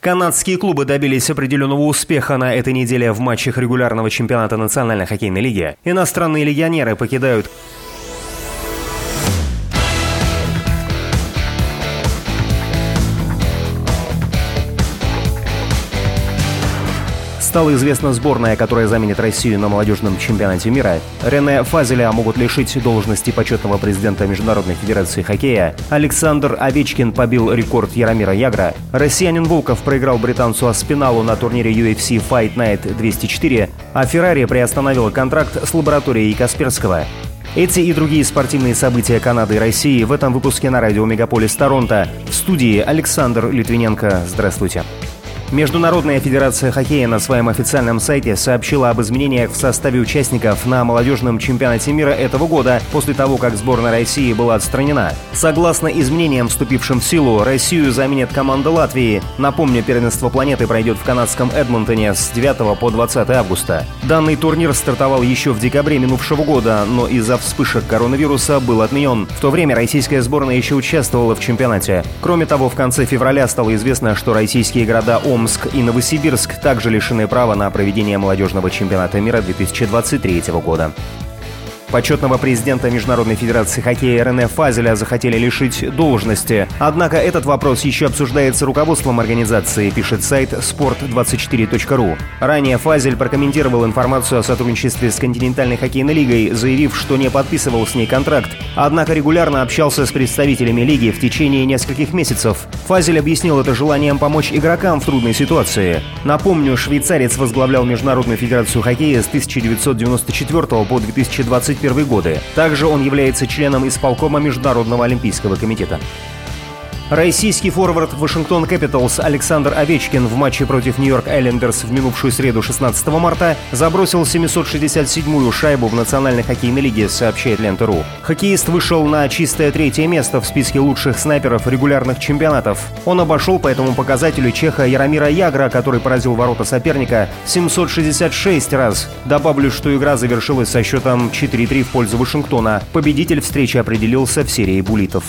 Канадские клубы добились определенного успеха на этой неделе в матчах регулярного чемпионата Национальной хоккейной лиги. Иностранные легионеры покидают Стала известна сборная, которая заменит Россию на молодежном чемпионате мира. Рене Фазеля могут лишить должности почетного президента Международной Федерации Хоккея. Александр Овечкин побил рекорд Яромира Ягра. Россиянин Волков проиграл британцу Аспиналу на турнире UFC Fight Night 204, а Феррари приостановила контракт с лабораторией Касперского. Эти и другие спортивные события Канады и России в этом выпуске на радио Мегаполис Торонто. В студии Александр Литвиненко. Здравствуйте. Международная федерация хоккея на своем официальном сайте сообщила об изменениях в составе участников на молодежном чемпионате мира этого года после того, как сборная России была отстранена. Согласно изменениям, вступившим в силу, Россию заменит команда Латвии. Напомню, первенство планеты пройдет в канадском Эдмонтоне с 9 по 20 августа. Данный турнир стартовал еще в декабре минувшего года, но из-за вспышек коронавируса был отменен. В то время российская сборная еще участвовала в чемпионате. Кроме того, в конце февраля стало известно, что российские города Ом Омск и Новосибирск также лишены права на проведение молодежного чемпионата мира 2023 года. Почетного президента Международной Федерации хоккея Рене Фазеля захотели лишить должности. Однако этот вопрос еще обсуждается руководством организации, пишет сайт sport24.ru. Ранее Фазель прокомментировал информацию о сотрудничестве с континентальной хоккейной лигой, заявив, что не подписывал с ней контракт. Однако регулярно общался с представителями лиги в течение нескольких месяцев. Фазель объяснил это желанием помочь игрокам в трудной ситуации. Напомню, швейцарец возглавлял Международную Федерацию хоккея с 1994 по 2020 1991 годы. Также он является членом исполкома Международного олимпийского комитета. Российский форвард Вашингтон Капиталс Александр Овечкин в матче против Нью-Йорк Айлендерс в минувшую среду 16 марта забросил 767-ю шайбу в Национальной хоккейной лиге, сообщает Лента.ру. Хоккеист вышел на чистое третье место в списке лучших снайперов регулярных чемпионатов. Он обошел по этому показателю чеха Яромира Ягра, который поразил ворота соперника 766 раз. Добавлю, что игра завершилась со счетом 4-3 в пользу Вашингтона. Победитель встречи определился в серии булитов.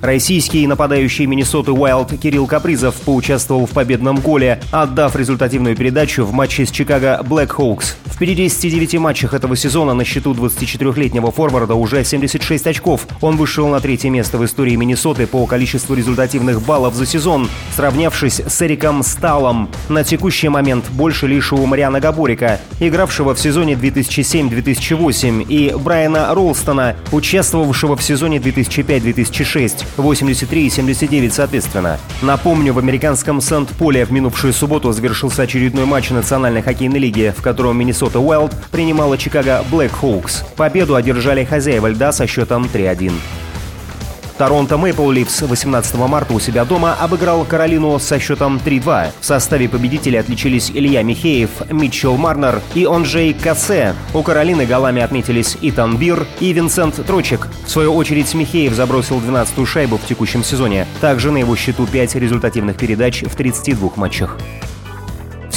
Российский нападающий Миннесоты Уайлд Кирилл Капризов поучаствовал в победном голе, отдав результативную передачу в матче с Чикаго Блэк Хоукс. В 59 матчах этого сезона на счету 24-летнего форварда уже 76 очков. Он вышел на третье место в истории Миннесоты по количеству результативных баллов за сезон, сравнявшись с Эриком Сталом. На текущий момент больше лишь у Мариана Габорика, игравшего в сезоне 2007-2008, и Брайана Ролстона, участвовавшего в сезоне 2005-2006. 83 и 79 соответственно. Напомню, в американском Сент-Поле в минувшую субботу завершился очередной матч Национальной хоккейной лиги, в котором Миннесота Уайлд принимала Чикаго Блэк Хоукс. Победу одержали хозяева льда со счетом 3-1. Торонто Мэйпл Ливс 18 марта у себя дома обыграл Каролину со счетом 3-2. В составе победителей отличились Илья Михеев, Митчелл Марнер и Онджей Кассе. У Каролины голами отметились Итан Бир и Винсент Трочек. В свою очередь Михеев забросил 12-ю шайбу в текущем сезоне. Также на его счету 5 результативных передач в 32 матчах.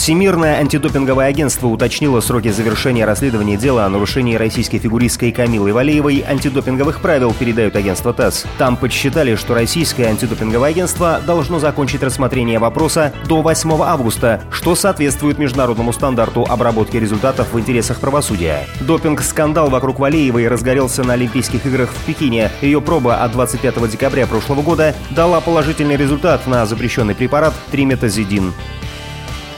Всемирное антидопинговое агентство уточнило сроки завершения расследования дела о нарушении российской фигуристкой Камилы Валеевой антидопинговых правил, передают агентство ТАСС. Там подсчитали, что российское антидопинговое агентство должно закончить рассмотрение вопроса до 8 августа, что соответствует международному стандарту обработки результатов в интересах правосудия. Допинг-скандал вокруг Валеевой разгорелся на Олимпийских играх в Пекине. Ее проба от 25 декабря прошлого года дала положительный результат на запрещенный препарат триметазидин.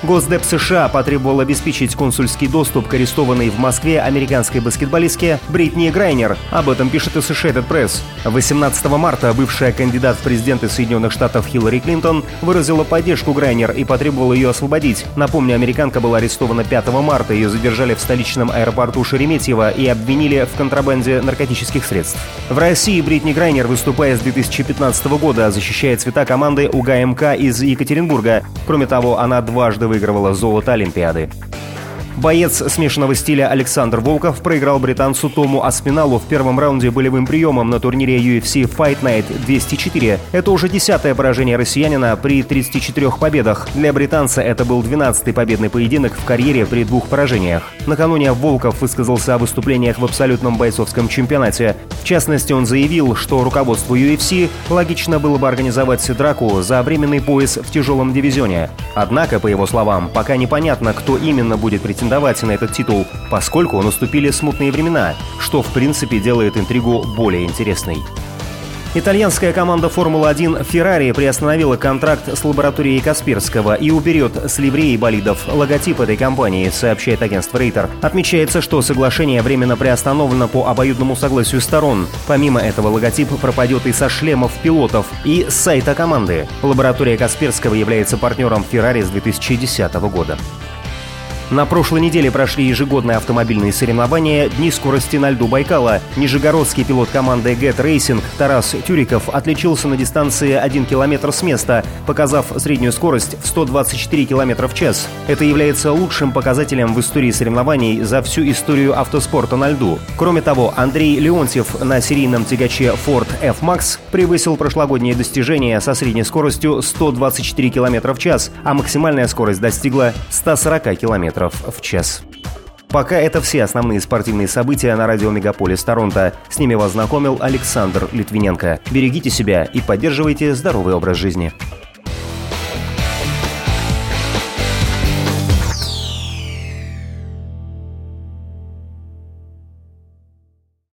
Госдеп США потребовал обеспечить консульский доступ к арестованной в Москве американской баскетболистке Бритни Грайнер. Об этом пишет Associated Press. 18 марта бывшая кандидат в президенты Соединенных Штатов Хиллари Клинтон выразила поддержку Грайнер и потребовала ее освободить. Напомню, американка была арестована 5 марта. Ее задержали в столичном аэропорту Шереметьево и обвинили в контрабанде наркотических средств. В России Бритни Грайнер, выступая с 2015 года, защищает цвета команды УГМК из Екатеринбурга. Кроме того, она дважды выигрывала золото Олимпиады. Боец смешанного стиля Александр Волков проиграл британцу Тому Аспиналу в первом раунде болевым приемом на турнире UFC Fight Night 204. Это уже десятое поражение россиянина при 34 победах. Для британца это был 12-й победный поединок в карьере при двух поражениях. Накануне Волков высказался о выступлениях в абсолютном бойцовском чемпионате. В частности, он заявил, что руководству UFC логично было бы организовать драку за временный пояс в тяжелом дивизионе. Однако, по его словам, пока непонятно, кто именно будет претендовать на этот титул, поскольку наступили смутные времена, что в принципе делает интригу более интересной. Итальянская команда Формулы-1 Ferrari приостановила контракт с лабораторией Касперского и уберет с ливреи болидов логотип этой компании, сообщает агентство Рейтер. Отмечается, что соглашение временно приостановлено по обоюдному согласию сторон. Помимо этого, логотип пропадет и со шлемов пилотов, и с сайта команды. Лаборатория Касперского является партнером Ferrari с 2010 года. На прошлой неделе прошли ежегодные автомобильные соревнования «Дни скорости на льду Байкала». Нижегородский пилот команды Get Racing Тарас Тюриков отличился на дистанции 1 км с места, показав среднюю скорость в 124 км в час. Это является лучшим показателем в истории соревнований за всю историю автоспорта на льду. Кроме того, Андрей Леонтьев на серийном тягаче Ford F-Max превысил прошлогоднее достижение со средней скоростью 124 км в час, а максимальная скорость достигла 140 в час. Пока это все основные спортивные события на радио Мегаполис Торонто. С ними вас знакомил Александр Литвиненко. Берегите себя и поддерживайте здоровый образ жизни.